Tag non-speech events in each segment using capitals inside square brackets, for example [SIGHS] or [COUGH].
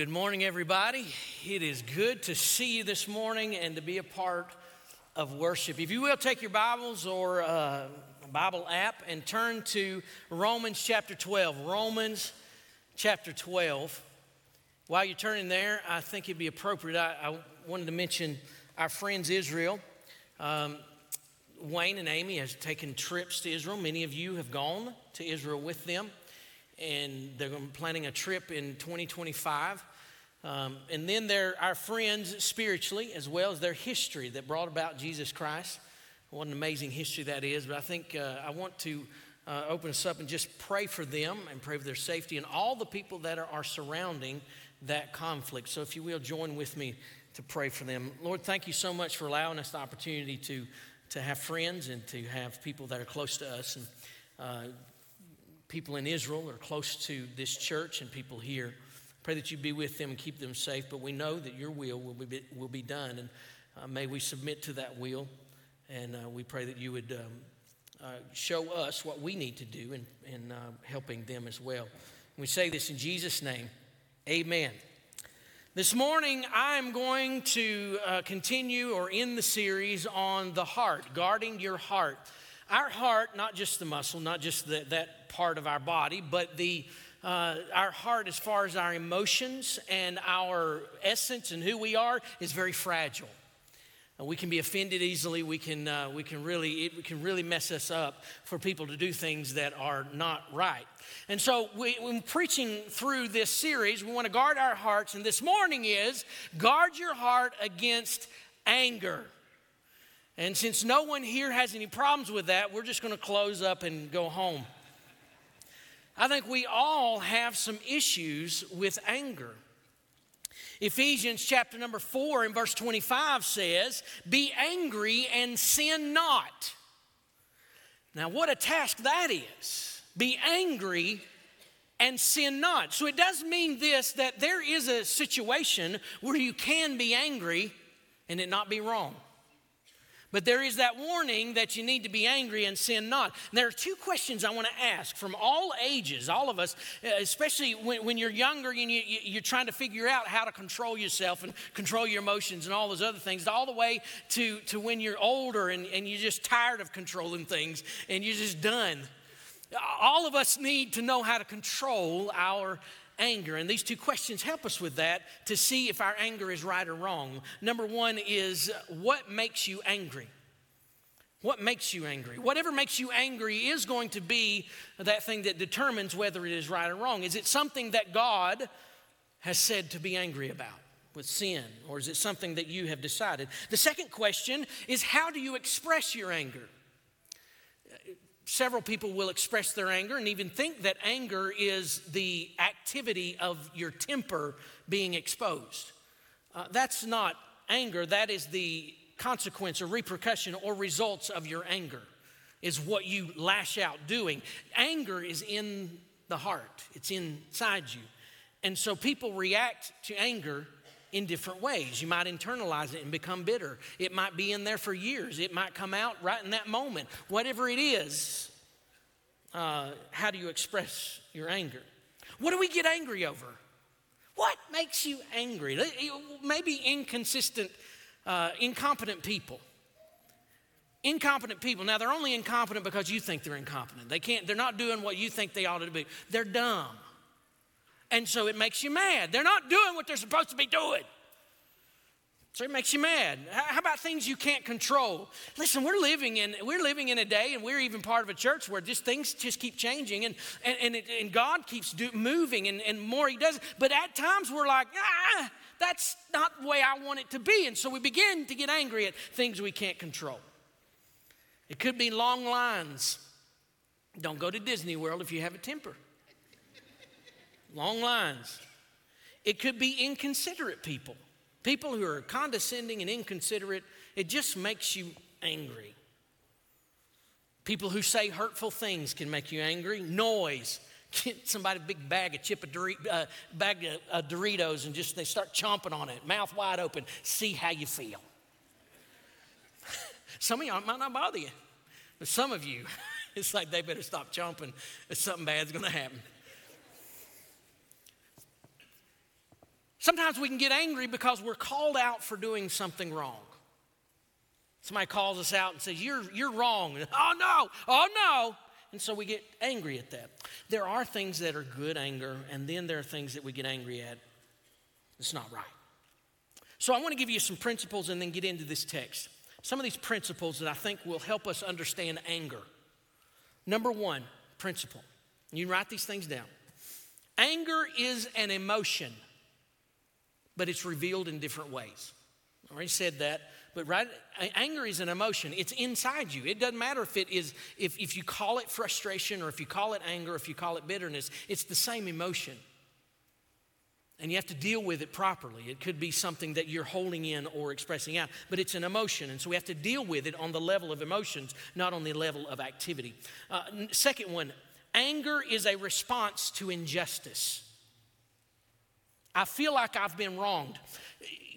Good morning, everybody. It is good to see you this morning and to be a part of worship. If you will, take your Bibles or uh, Bible app and turn to Romans chapter 12. Romans chapter 12. While you're turning there, I think it'd be appropriate. I, I wanted to mention our friends Israel. Um, Wayne and Amy has taken trips to Israel. Many of you have gone to Israel with them and they're planning a trip in 2025. Um, and then they're our friends spiritually, as well as their history that brought about Jesus Christ. What an amazing history that is. But I think uh, I want to uh, open us up and just pray for them and pray for their safety and all the people that are, are surrounding that conflict. So if you will, join with me to pray for them. Lord, thank you so much for allowing us the opportunity to, to have friends and to have people that are close to us. And uh, people in Israel are close to this church and people here. Pray that you be with them and keep them safe, but we know that your will will be, will be done. And uh, may we submit to that will. And uh, we pray that you would um, uh, show us what we need to do in, in uh, helping them as well. We say this in Jesus' name. Amen. This morning, I'm going to uh, continue or end the series on the heart, guarding your heart. Our heart, not just the muscle, not just the, that part of our body, but the uh, our heart, as far as our emotions and our essence and who we are, is very fragile. We can be offended easily. We can, uh, we can really, it can really mess us up for people to do things that are not right. And so, we, when preaching through this series, we want to guard our hearts. And this morning is guard your heart against anger. And since no one here has any problems with that, we're just going to close up and go home. I think we all have some issues with anger. Ephesians chapter number 4 and verse 25 says, Be angry and sin not. Now, what a task that is. Be angry and sin not. So it does mean this that there is a situation where you can be angry and it not be wrong. But there is that warning that you need to be angry and sin not. And there are two questions I want to ask from all ages, all of us, uh, especially when, when you're younger and you, you're trying to figure out how to control yourself and control your emotions and all those other things, all the way to, to when you're older and, and you're just tired of controlling things and you're just done. All of us need to know how to control our anger. And these two questions help us with that to see if our anger is right or wrong. Number one is what makes you angry? What makes you angry? Whatever makes you angry is going to be that thing that determines whether it is right or wrong. Is it something that God has said to be angry about? with sin, or is it something that you have decided? The second question is how do you express your anger? Several people will express their anger and even think that anger is the activity of your temper being exposed. Uh, that's not anger, that is the consequence or repercussion or results of your anger, is what you lash out doing. Anger is in the heart, it's inside you. And so people react to anger in different ways. You might internalize it and become bitter. It might be in there for years. It might come out right in that moment. Whatever it is, uh, how do you express your anger? What do we get angry over? What makes you angry? Maybe inconsistent, uh, incompetent people. Incompetent people. Now they're only incompetent because you think they're incompetent. They can't. They're not doing what you think they ought to be. They're dumb. And so it makes you mad. They're not doing what they're supposed to be doing. So it makes you mad. How about things you can't control? Listen, we're living in we're living in a day, and we're even part of a church where just things just keep changing, and and and, it, and God keeps do, moving, and, and more He does. But at times we're like, ah, that's not the way I want it to be, and so we begin to get angry at things we can't control. It could be long lines. Don't go to Disney World if you have a temper long lines. It could be inconsiderate people, people who are condescending and inconsiderate. It just makes you angry. People who say hurtful things can make you angry. Noise. Get [LAUGHS] somebody a big bag of chip of uh, bag of uh, Doritos and just they start chomping on it, mouth wide open. See how you feel. [LAUGHS] some of y'all might not bother you, but some of you, [LAUGHS] it's like they better stop chomping. Something bad's going to happen. Sometimes we can get angry because we're called out for doing something wrong. Somebody calls us out and says, You're, you're wrong. oh no, oh no. And so we get angry at that. There are things that are good anger, and then there are things that we get angry at. It's not right. So I want to give you some principles and then get into this text. Some of these principles that I think will help us understand anger. Number one principle, you write these things down. Anger is an emotion, but it's revealed in different ways. I already said that. But right, anger is an emotion. It's inside you. It doesn't matter if it is if, if you call it frustration or if you call it anger, if you call it bitterness, it's the same emotion. And you have to deal with it properly. It could be something that you're holding in or expressing out, but it's an emotion. And so we have to deal with it on the level of emotions, not on the level of activity. Uh, second one anger is a response to injustice. I feel like I've been wronged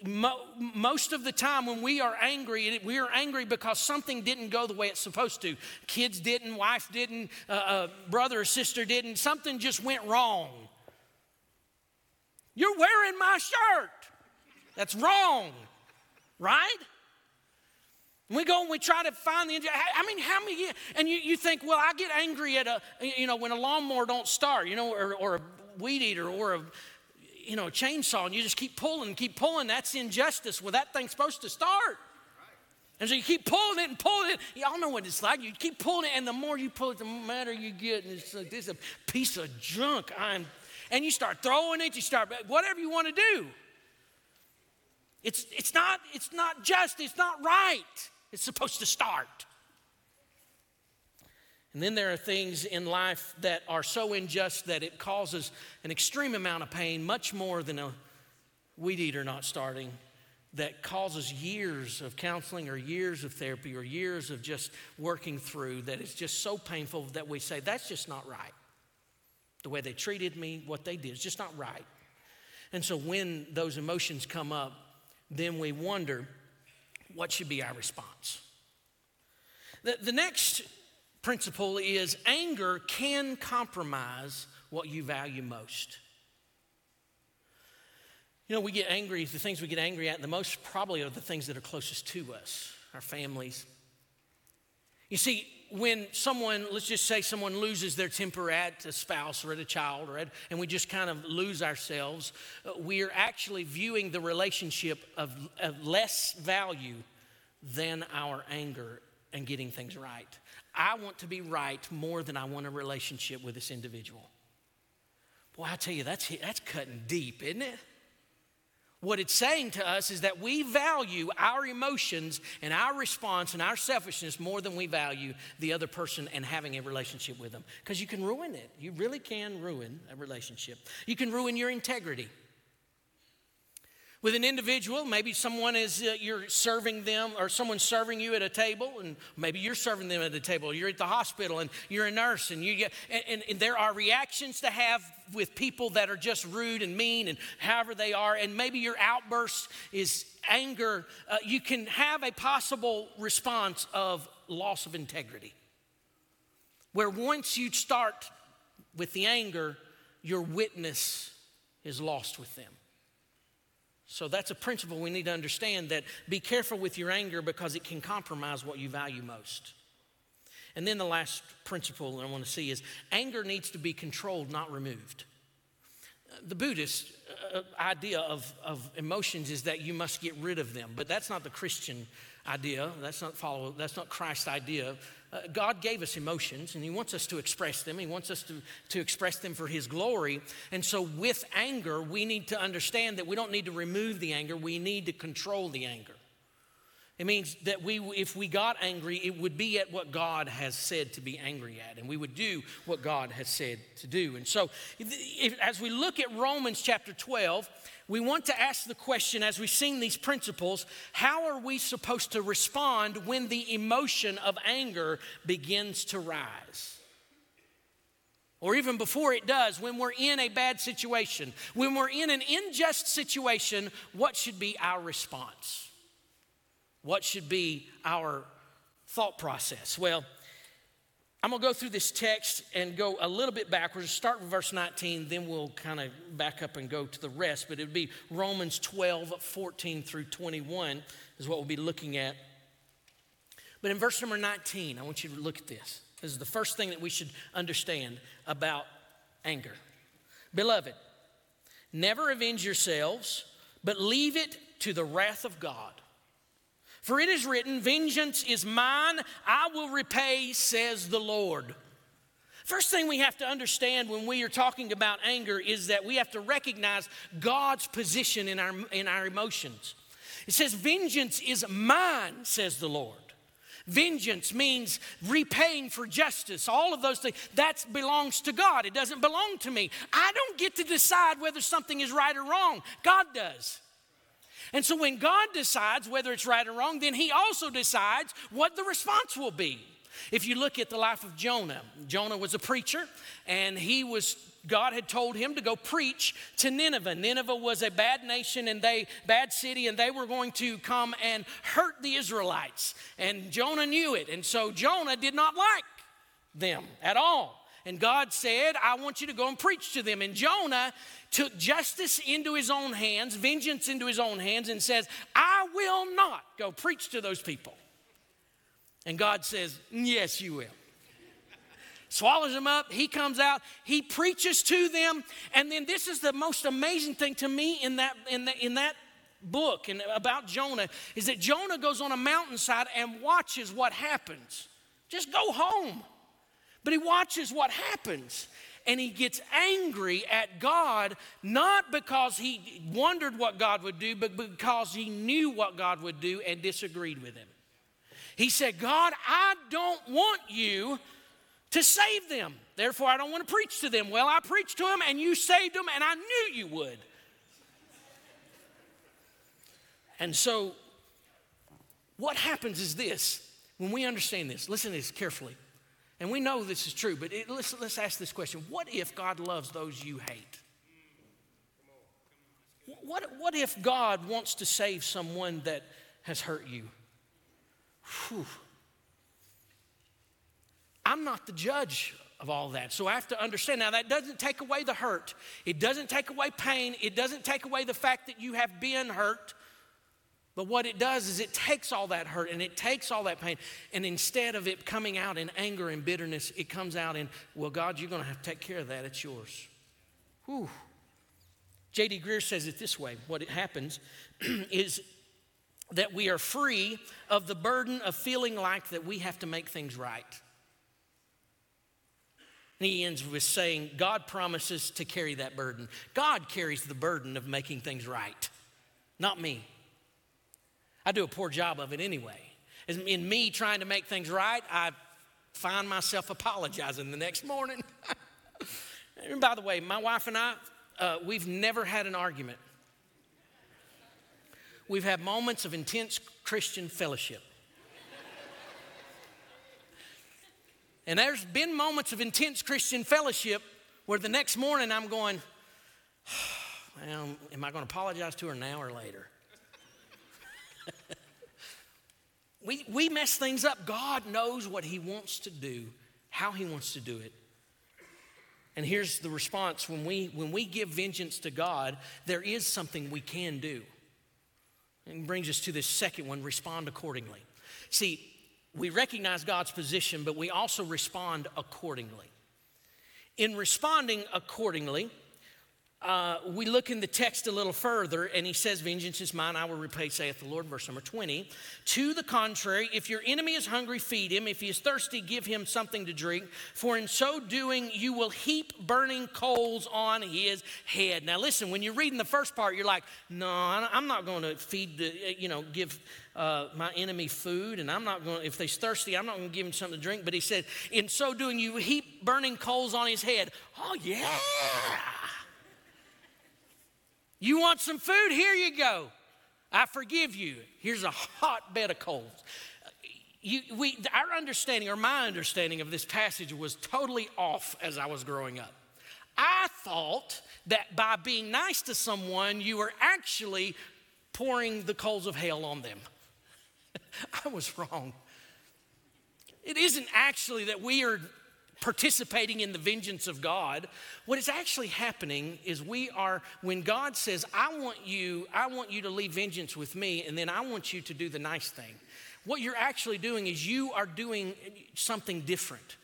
most of the time when we are angry, we are angry because something didn't go the way it's supposed to. Kids didn't, wife didn't, uh, uh, brother or sister didn't, something just went wrong. You're wearing my shirt. That's wrong, right? We go and we try to find the. I mean, how many? And you, you think, well, I get angry at a, you know, when a lawnmower don't start, you know, or, or a weed eater or a you know, chainsaw and you just keep pulling keep pulling, that's injustice. Well, that thing's supposed to start. And so you keep pulling it and pulling it. Y'all know what it's like. You keep pulling it, and the more you pull it, the madder you get. And it's like, this is a piece of junk. I'm, and you start throwing it, you start, whatever you want to do. It's, it's, not, it's not just, it's not right. It's supposed to start. And then there are things in life that are so unjust that it causes an extreme amount of pain, much more than a weed eater not starting, that causes years of counseling or years of therapy or years of just working through that is just so painful that we say, that's just not right. The way they treated me, what they did, is just not right. And so when those emotions come up, then we wonder what should be our response. The, the next principle is anger can compromise what you value most. You know, we get angry, the things we get angry at the most probably are the things that are closest to us, our families. You see, when someone, let's just say someone loses their temper at a spouse or at a child, or at, and we just kind of lose ourselves, uh, we are actually viewing the relationship of, of less value than our anger and getting things right. I want to be right more than I want a relationship with this individual. Boy, I tell you, that's, that's cutting deep, isn't it? What it's saying to us is that we value our emotions and our response and our selfishness more than we value the other person and having a relationship with them. Because you can ruin it. You really can ruin a relationship. You can ruin your integrity with an individual. Maybe someone is uh, you're serving them or someone's serving you at a table and maybe you're serving them at a table. You're at the hospital and you're a nurse and you get and, and, and there are reactions to have with people that are just rude and mean and however they are and maybe your outburst is anger. Uh, you can have a possible response of loss of integrity where once you start with the anger your witness is lost with them so that's a principle we need to understand that be careful with your anger because it can compromise what you value most. And then the last principle I want to see is anger needs to be controlled, not removed. The Buddhist uh, idea of, of emotions is that you must get rid of them, but that's not the Christian idea. That's not follow. That's not Christ's idea. Uh, God gave us emotions, and He wants us to express them. He wants us to, to express them for His glory. And so, with anger, we need to understand that we don't need to remove the anger. We need to control the anger. It means that we, if we got angry, it would be at what God has said to be angry at, and we would do what God has said to do. And so, if, as we look at Romans chapter 12, we want to ask the question as we sing these principles how are we supposed to respond when the emotion of anger begins to rise? Or even before it does, when we're in a bad situation, when we're in an unjust situation, what should be our response? What should be our thought process? Well, I'm going to go through this text and go a little bit backwards. Start with verse 19, then we'll kind of back up and go to the rest. But it would be Romans 12, 14 through 21 is what we'll be looking at. But in verse number 19, I want you to look at this. This is the first thing that we should understand about anger. Beloved, never avenge yourselves, but leave it to the wrath of God. For it is written, Vengeance is mine, I will repay, says the Lord. First thing we have to understand when we are talking about anger is that we have to recognize God's position in our, in our emotions. It says, Vengeance is mine, says the Lord. Vengeance means repaying for justice. All of those things, that belongs to God. It doesn't belong to me. I don't get to decide whether something is right or wrong. God does. And so when God decides whether it's right or wrong, then He also decides what the response will be. If you look at the life of Jonah, Jonah was a preacher and he was God had told him to go preach to Nineveh. Nineveh was a bad nation and they bad city and they were going to come and hurt the Israelites. And Jonah knew it. And so Jonah did not like them at all. And God said, I want you to go and preach to them. And Jonah took justice into his own hands, vengeance into his own hands, and says, I will not go preach to those people. And God says, Yes, you will. Swallows him up, he comes out, he preaches to them, and then this is the most amazing thing to me in that, in, the, in that book and about Jonah is that Jonah goes on a mountainside and watches what happens. Just go home. But he watches what happens and he gets angry at God, not because he wondered what God would do, but because he knew what God would do and disagreed with him. He said, God, I don't want you to save them. Therefore, I don't want to preach to them. Well, I preached to them and you saved them, and I knew you would. And so, what happens is this when we understand this, listen to this carefully. And we know this is true, but it, let's, let's ask this question What if God loves those you hate? What, what if God wants to save someone that has hurt you? Whew. I'm not the judge of all that. So I have to understand. Now, that doesn't take away the hurt, it doesn't take away pain, it doesn't take away the fact that you have been hurt. But what it does is it takes all that hurt and it takes all that pain, and instead of it coming out in anger and bitterness, it comes out in, well, God, you're going to have to take care of that. It's yours. Whew. J.D. Greear says it this way what it happens [CLEARS THROAT] is that we are free of the burden of feeling like that we have to make things right. And he ends with saying, God promises to carry that burden. God carries the burden of making things right, not me. I do a poor job of it anyway. In me trying to make things right, I find myself apologizing the next morning. [LAUGHS] and by the way, my wife and I, uh, we've never had an argument. We've had moments of intense Christian fellowship. and there's been moments of intense Christian fellowship where the next morning I'm going, [SIGHS] well, am I going to apologize to her now or later? We, we mess things up. God knows what He wants to do, how He wants to do it. And here's the response when we, when we give vengeance to God, there is something we can do. And brings us to this second one respond accordingly. See, we recognize God's position, but we also respond accordingly. In responding accordingly, uh, we look in the text a little further, and he says, Vengeance is mine, I will repay, saith the Lord. Verse number 20. To the contrary, if your enemy is hungry, feed him. If he is thirsty, give him something to drink. For in so doing, you will heap burning coals on his head. Now, listen, when you're reading the first part, you're like, No, I'm not going to feed, the, you know, give uh, my enemy food, and I'm not going to, if they're thirsty, I'm not going to give him something to drink. But he said, In so doing, you heap burning coals on his head. Oh, yeah. You want some food? Here you go. I forgive you. Here's a hot bed of coals. You, we, our understanding, or my understanding of this passage was totally off as I was growing up. I thought that by being nice to someone, you were actually pouring the coals of hell on them. [LAUGHS] I was wrong. It isn't actually that we are participating in the vengeance of God. What is actually happening is we are, when God says, I want you, I want you to leave vengeance with me, and then I want you to do the nice thing. What you're actually doing is you are doing something different.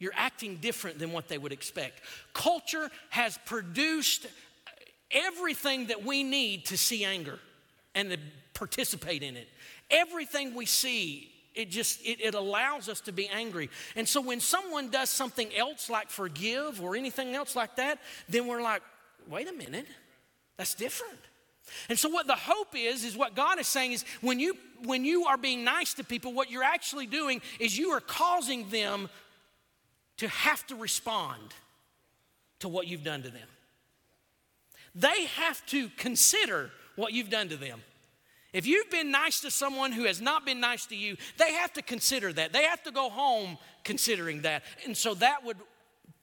You're acting different than what they would expect. Culture has produced everything that we need to see anger and to participate in it. Everything we see it just it, it, allows us to be angry. And so when someone does something else like forgive or anything else like that then we're like wait a minute. That's different. And so what the hope is is what god is saying is when you when you are being nice to people what you're actually doing is you are causing them to have to respond to what you've done to them. They have to consider what you've done to them if you've been nice to someone who has not been nice to you, they have to consider that. They have to go home considering that. And so that would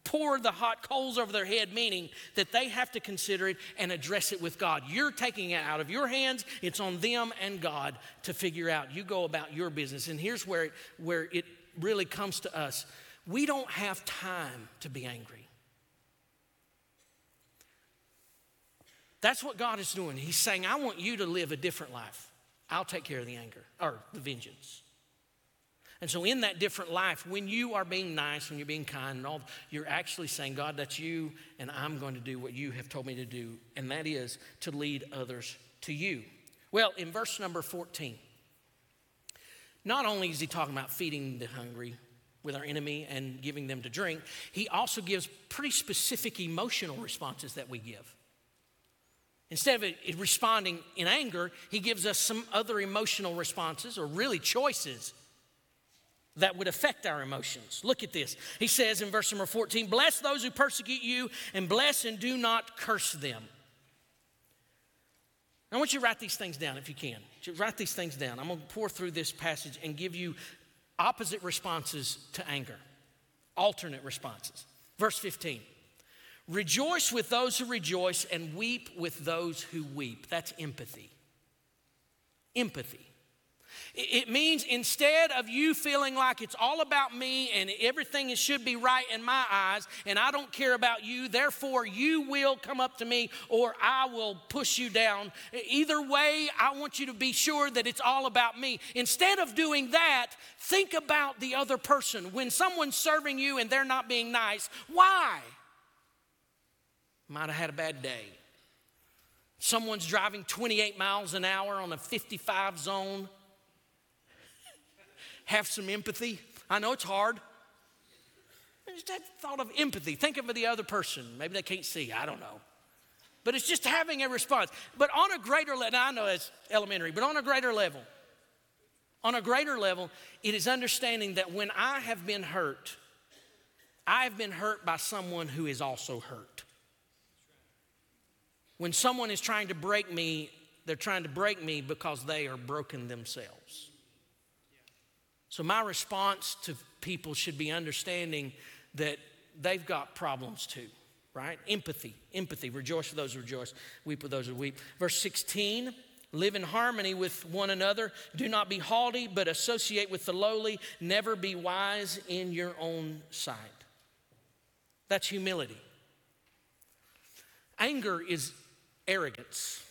pour the hot coals over their head, meaning that they have to consider it and address it with God. You're taking it out of your hands, it's on them and God to figure out. You go about your business. And here's where it, where it really comes to us we don't have time to be angry. That's what God is doing. He's saying, I want you to live a different life. I'll take care of the anger or the vengeance. And so, in that different life, when you are being nice, when you're being kind, and all, you're actually saying, God, that's you, and I'm going to do what you have told me to do, and that is to lead others to you. Well, in verse number 14, not only is he talking about feeding the hungry with our enemy and giving them to drink, he also gives pretty specific emotional responses that we give. Instead of responding in anger, he gives us some other emotional responses or really choices that would affect our emotions. Look at this. He says in verse number 14, Bless those who persecute you, and bless and do not curse them. I want you to write these things down if you can. Write these things down. I'm going to pour through this passage and give you opposite responses to anger, alternate responses. Verse 15. Rejoice with those who rejoice and weep with those who weep. That's empathy. Empathy. It means instead of you feeling like it's all about me and everything should be right in my eyes and I don't care about you, therefore you will come up to me or I will push you down. Either way, I want you to be sure that it's all about me. Instead of doing that, think about the other person. When someone's serving you and they're not being nice, why? Might have had a bad day. Someone's driving 28 miles an hour on a 55 zone. have some empathy. I know it's hard. Just that thought of empathy. Think of the other person. Maybe they can't see. I don't know. But it's just having a response. But on a greater level, I know it's elementary, but on a greater level, on a greater level, it is understanding that when I have been hurt, I have been hurt by someone who is also hurt. When someone is trying to break me, they're trying to break me because they are broken themselves. So, my response to people should be understanding that they've got problems too, right? Empathy, empathy. Rejoice for those who rejoice, weep with those who weep. Verse 16 live in harmony with one another. Do not be haughty, but associate with the lowly. Never be wise in your own sight. That's humility. Anger is arrogance.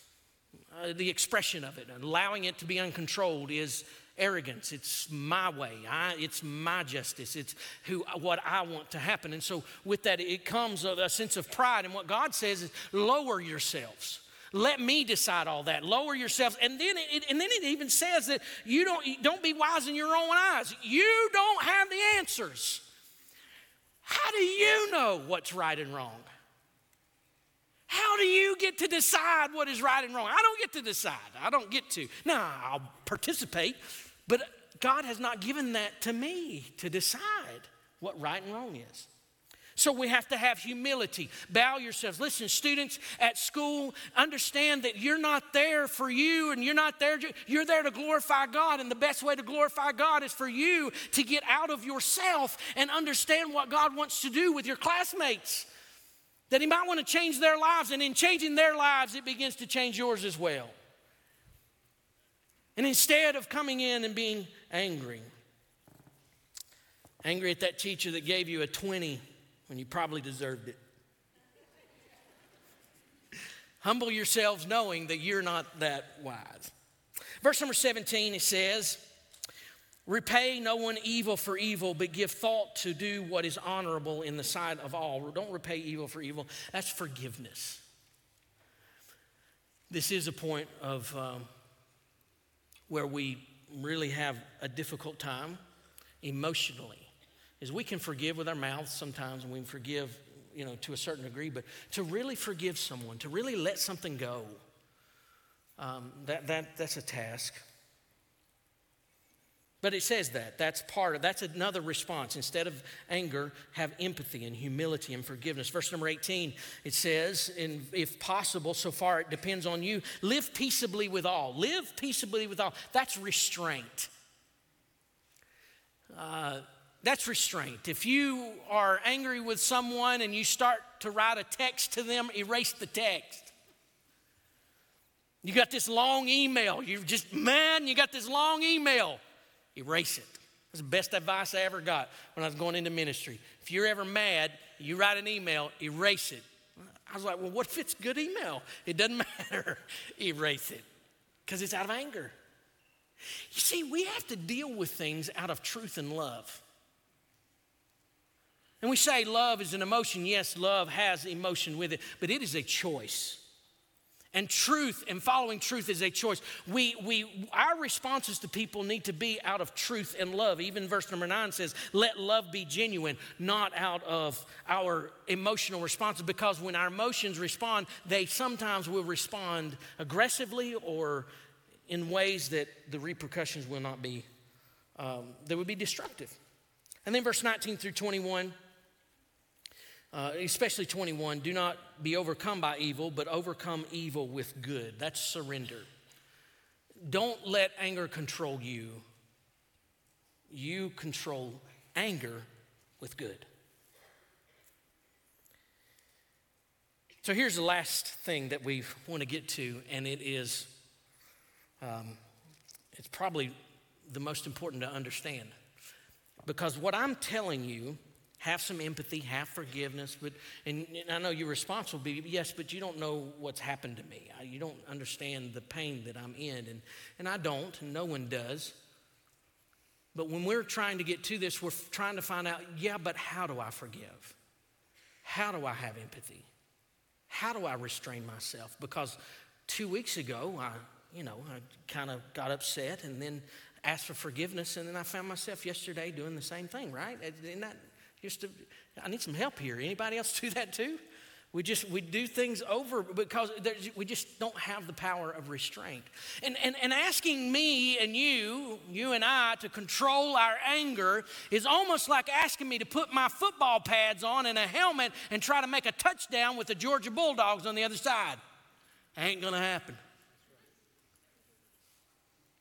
Uh, the expression of it, allowing it to be uncontrolled, is arrogance. It's my way. I, it's my justice. It's who what I want to happen. And so with that, it comes a, a sense of pride. And what God says is, lower yourselves. Let me decide all that. Lower yourselves. And then it, and then it even says that you don't, don't be wise in your own eyes. You don't have the answers. How do you know what's right and wrong? How do you get to decide what is right and wrong? I don't get to decide. I don't get to. Now, I'll participate, but God has not given that to me to decide what right and wrong is. So we have to have humility. Bow yourselves. Listen, students at school, understand that you're not there for you and you're not there, you're there to glorify God. And the best way to glorify God is for you to get out of yourself and understand what God wants to do with your classmates that He might want to change their lives, and in changing their lives, it begins to change yours as well. And instead of coming in and being angry, Angry at that teacher that gave you a 20 when you probably deserved it. Humble yourselves knowing that you're not that wise. Verse number 17, it says, Repay no one evil for evil, but give thought to do what is honorable in the sight of all. Don't repay evil for evil. That's forgiveness. This is a point of um, where we really have a difficult time emotionally. Is we can forgive with our mouths sometimes, and we forgive you know, to a certain degree, but to really forgive someone, to really let something go, um, that, that, that's a task. But it says that. That's part of that's another response. Instead of anger, have empathy and humility and forgiveness. Verse number 18, it says, and if possible, so far it depends on you, live peaceably with all. Live peaceably with all. That's restraint. Uh, that's restraint. If you are angry with someone and you start to write a text to them, erase the text. You got this long email. You're just, man, you got this long email. Erase it. That's the best advice I ever got when I was going into ministry. If you're ever mad, you write an email, erase it. I was like, well, what if it's good email? It doesn't [LAUGHS] matter. erase it because it's out of anger. You see, we have to deal with things out of truth and love. And we say love is an emotion. Yes, love has emotion with it, but it is a choice. And truth and following truth is a choice. We, we, our responses to people need to be out of truth and love. Even verse number nine says, let love be genuine, not out of our emotional responses. Because when our emotions respond, they sometimes will respond aggressively or in ways that the repercussions will not be, um, they would be destructive. And then verse 19 through 21 uh, especially 21, do not be overcome by evil, but overcome evil with good. That's surrender. Don't let anger control you. You control anger with good. So here's the last thing that we want to get to, and it is um, it's probably the most important to understand. Because what I'm telling you have some empathy, have forgiveness, but and, and, I know your response will be yes, but you don't know what's happened to me. You don't understand the pain that I'm in, and and I don't, and no one does. But when we're trying to get to this, we're trying to find out, yeah, but how do I forgive? How do I have empathy? How do I restrain myself? Because two weeks ago, I, you know, I kind of got upset and then asked for forgiveness, and then I found myself yesterday doing the same thing, right? Isn't that to, I need some help here. Anybody else do that too? We just we do things over because we just don't have the power of restraint. And, and, and asking me and you, you and I, to control our anger is almost like asking me to put my football pads on and a helmet and try to make a touchdown with the Georgia Bulldogs on the other side. Ain't gonna happen.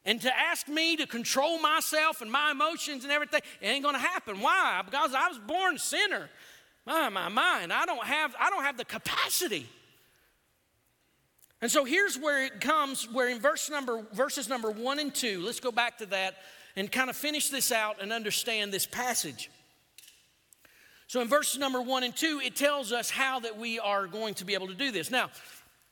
And to ask me to control myself and my emotions and everything, it ain't gonna happen. Why? Because I was born a sinner. My, my mind, I don't have, I don't have the capacity. And so here's where it comes, where in verse number, verses number one and two, let's go back to that and kind of finish this out and understand this passage. So in verses number one and two, it tells us how that we are going to be able to do this. Now,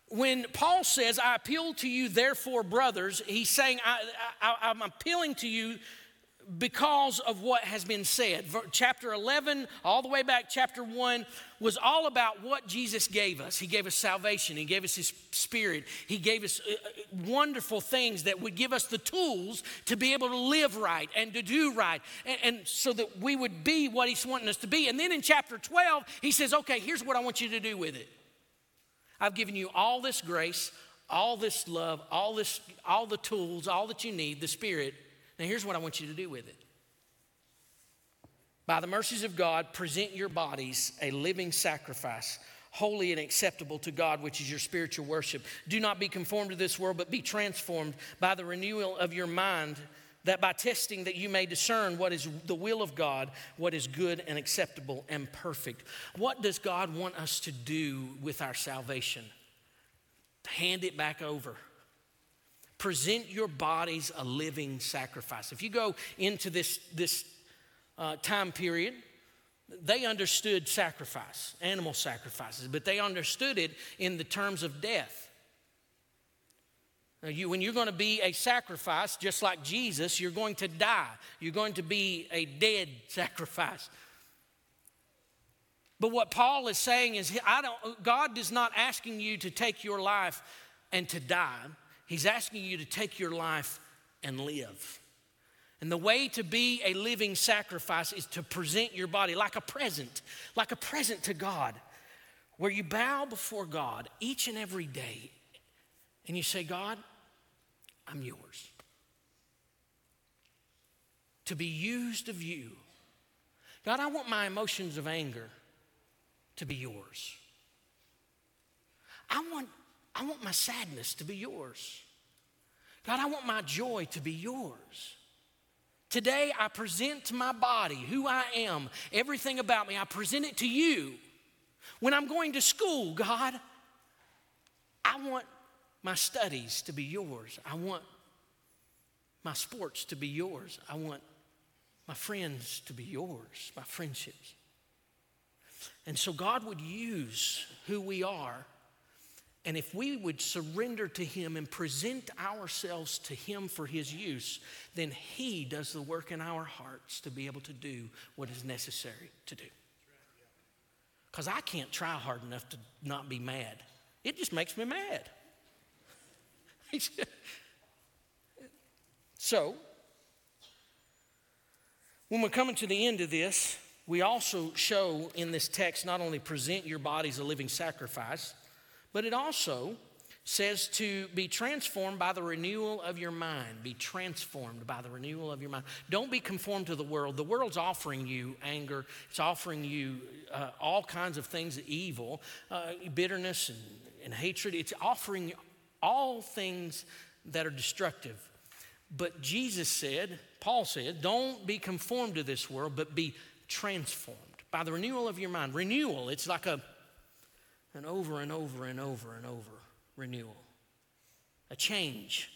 when Paul says, I appeal to you, therefore, brothers, he's saying, I, am appealing to you because of what has been said. Chapter 11, all the way back, chapter 1, was all about what Jesus gave us. He gave us salvation, He gave us His Spirit, He gave us uh, uh, wonderful things that would give us the tools to be able to live right and to do right, and, and so that we would be what He's wanting us to be. And then in chapter 12, He says, Okay, here's what I want you to do with it. I've given you all this grace, all this love, all this, all the tools, all that you need, the Spirit. Now here's what I want you to do with it. By the mercies of God, present your bodies a living sacrifice, holy and acceptable to God, which is your spiritual worship. Do not be conformed to this world, but be transformed by the renewal of your mind that by testing that you may discern what is the will of God, what is good and acceptable and perfect. What does God want us to do with our salvation? Hand it back over. Present your bodies a living sacrifice. If you go into this, this uh, time period, they understood sacrifice, animal sacrifices, but they understood it in the terms of death. You, when you're going to be a sacrifice, just like Jesus, you're going to die. You're going to be a dead [LAUGHS] sacrifice. But what Paul is saying is, I don't, God is not asking you to take your life and to die. He's asking you to take your life and live. And the way to be a living sacrifice is to present your body like a present, like a present to God, where you bow before God each and every day and you say, God, I'm yours. To be used of you. God, I want my emotions of anger to be yours. I want, I want my sadness to be yours. God, I want my joy to be yours. Today, I present my body, who I am, everything about me, I present it to you. When I'm going to school, God, I want my studies to be yours. I want my sports to be yours. I want my friends to be yours, my friendships. And so God would use who we are and if we would surrender to Him and present ourselves to Him for His use, then He does the work in our hearts to be able to do what is necessary to do. Because I can't try hard enough to not be mad, it just makes me mad. [LAUGHS] so, when we're coming to the end of this, we also show in this text not only present your bodies a living sacrifice but it also says to be transformed by the renewal of your mind. Be transformed by the renewal of your mind. Don't be conformed to the world. The world's offering you anger, it's offering you uh, all kinds of things evil, uh, bitterness and, and hatred. It's offering all things that are destructive. But Jesus said, Paul said, don't be conformed to this world, but be transformed by the renewal of your mind. Renewal, it's like a and over and over and over and over renewal, a change.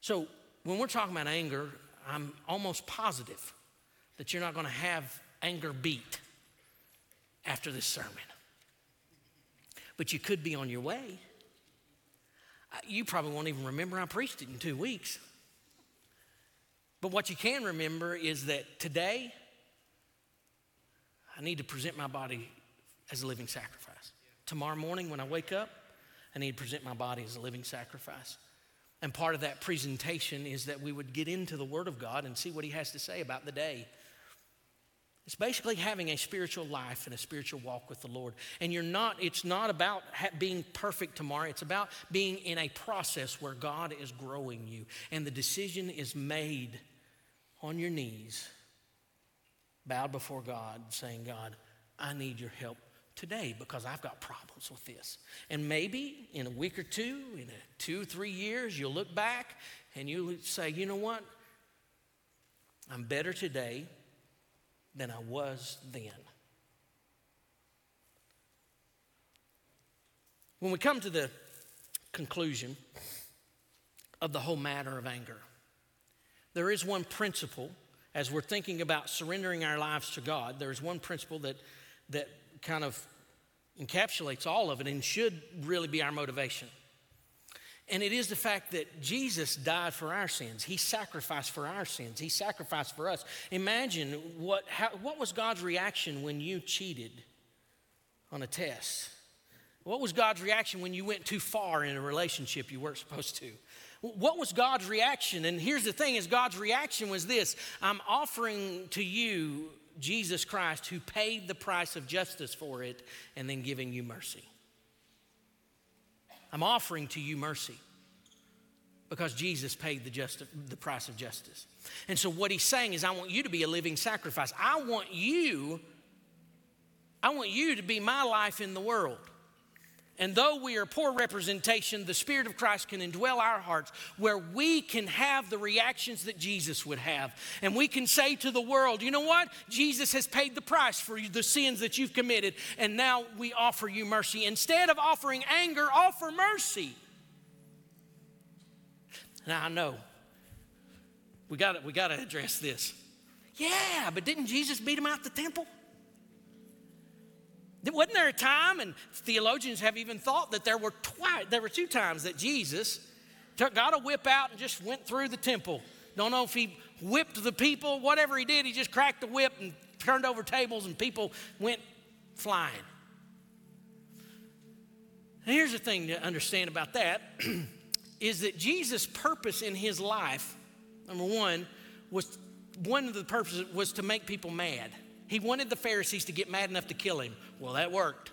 So when we're talking about anger, I'm almost positive that you're not going to have anger beat after this sermon. But you could be on your way. You probably won't even remember I preached it in two weeks. But what you can remember is that today, I need to present my body as a living sacrifice. Tomorrow morning when I wake up, I need to present my body as a living sacrifice. And part of that presentation is that we would get into the Word of God and see what He has to say about the day. It's basically having a spiritual life and a spiritual walk with the Lord. And you're not, it's not about being perfect tomorrow. It's about being in a process where God is growing you. And the decision is made on your knees, bowed before God, saying, God, I need your help today because I've got problems with this. And maybe in a week or two, in a two, three years, you'll look back and you'll say, you know what? I'm better today than I was then. When we come to the conclusion of the whole matter of anger, there is one principle as we're thinking about surrendering our lives to God. There's one principle that, that kind of encapsulates all of it and should really be our motivation. And it is the fact that Jesus died for our sins. He sacrificed for our sins. He sacrificed for us. Imagine what, how, what was God's reaction when you cheated on a test? What was God's reaction when you went too far in a relationship you weren't supposed to? What was God's reaction? And here's the thing is God's reaction was this I'm offering to you Jesus Christ who paid the price of justice for it and then giving you mercy. I'm offering to you mercy because Jesus paid the, the price of justice. And so what he's saying is I want you to be a living sacrifice. I want you I want you to be my life in the world. And though we are poor representation, the Spirit of Christ can indwell our hearts where we can have the reactions that Jesus would have. And we can say to the world, you know what? Jesus has paid the price for the sins that you've committed, and now we offer you mercy. Instead of offering anger, offer mercy. Now I know we got we got to address this. Yeah, but didn't Jesus beat him out the temple? Wasn't there a time, and theologians have even thought that there were twice, there were two times that Jesus took, got a whip out and just went through the temple. Don't know if he whipped the people, whatever he did, he just cracked the whip and turned over tables and people went flying. And here's the thing to understand about that [CLEARS THROAT] is that Jesus' purpose in his life, number one, was one of the purposes was to make people mad. He wanted the Pharisees to get mad enough to kill him. Well, that worked.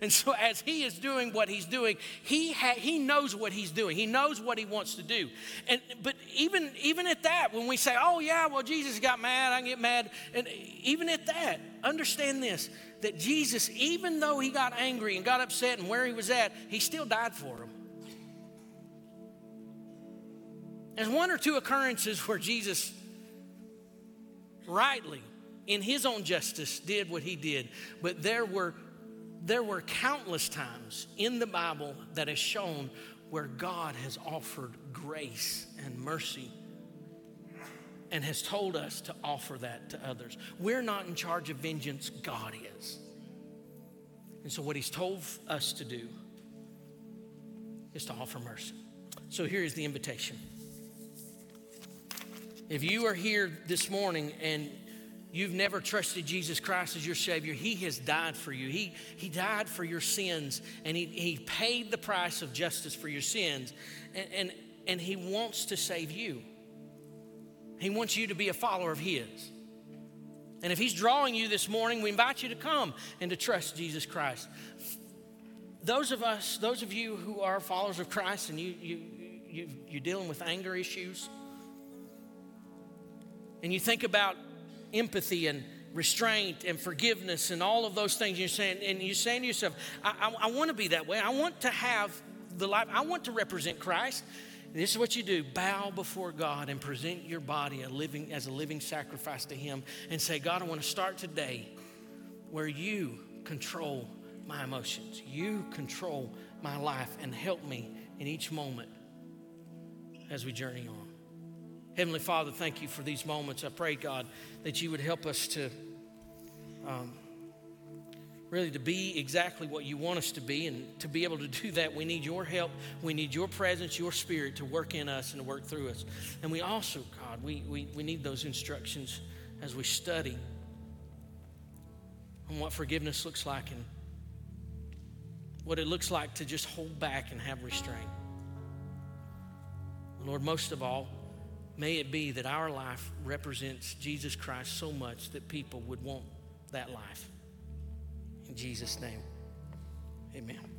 And so, [LAUGHS] as he is doing what he's doing, he, ha- he knows what he's doing. He knows what he wants to do. And, but even, even at that, when we say, oh, yeah, well, Jesus got mad, I get mad. And even at that, understand this that Jesus, even though he got angry and got upset and where he was at, he still died for them. There's one or two occurrences where Jesus rightly, in his own justice, did what he did. But there were, there were countless times in the Bible that has shown where God has offered grace and mercy and has told us to offer that to others. We're not in charge of vengeance, God is. And so, what He's told us to do is to offer mercy. So, here is the invitation. If you are here this morning and you've never trusted Jesus Christ as your Savior, He has died for you. He, he died for your sins and he, he paid the price of justice for your sins. And, and, and He wants to save you. He wants you to be a follower of His. And if He's drawing you this morning, we invite you to come and to trust Jesus Christ. Those of us, those of you who are followers of Christ and you, you, you, you're dealing with anger issues, and you think about empathy and restraint and forgiveness and all of those things, you're saying, and you're saying to yourself, I, I, I want to be that way. I want to have the life, I want to represent Christ. And this is what you do bow before God and present your body a living, as a living sacrifice to Him and say, God, I want to start today where you control my emotions, you control my life, and help me in each moment as we journey on. Heavenly Father, thank you for these moments. I pray, God, that you would help us to um, really to be exactly what you want us to be. And to be able to do that, we need your help. We need your presence, your spirit to work in us and to work through us. And we also, God, we, we, we need those instructions as we study on what forgiveness looks like and what it looks like to just hold back and have restraint. Lord, most of all, May it be that our life represents Jesus Christ so much that people would want that life. In Jesus' name, amen.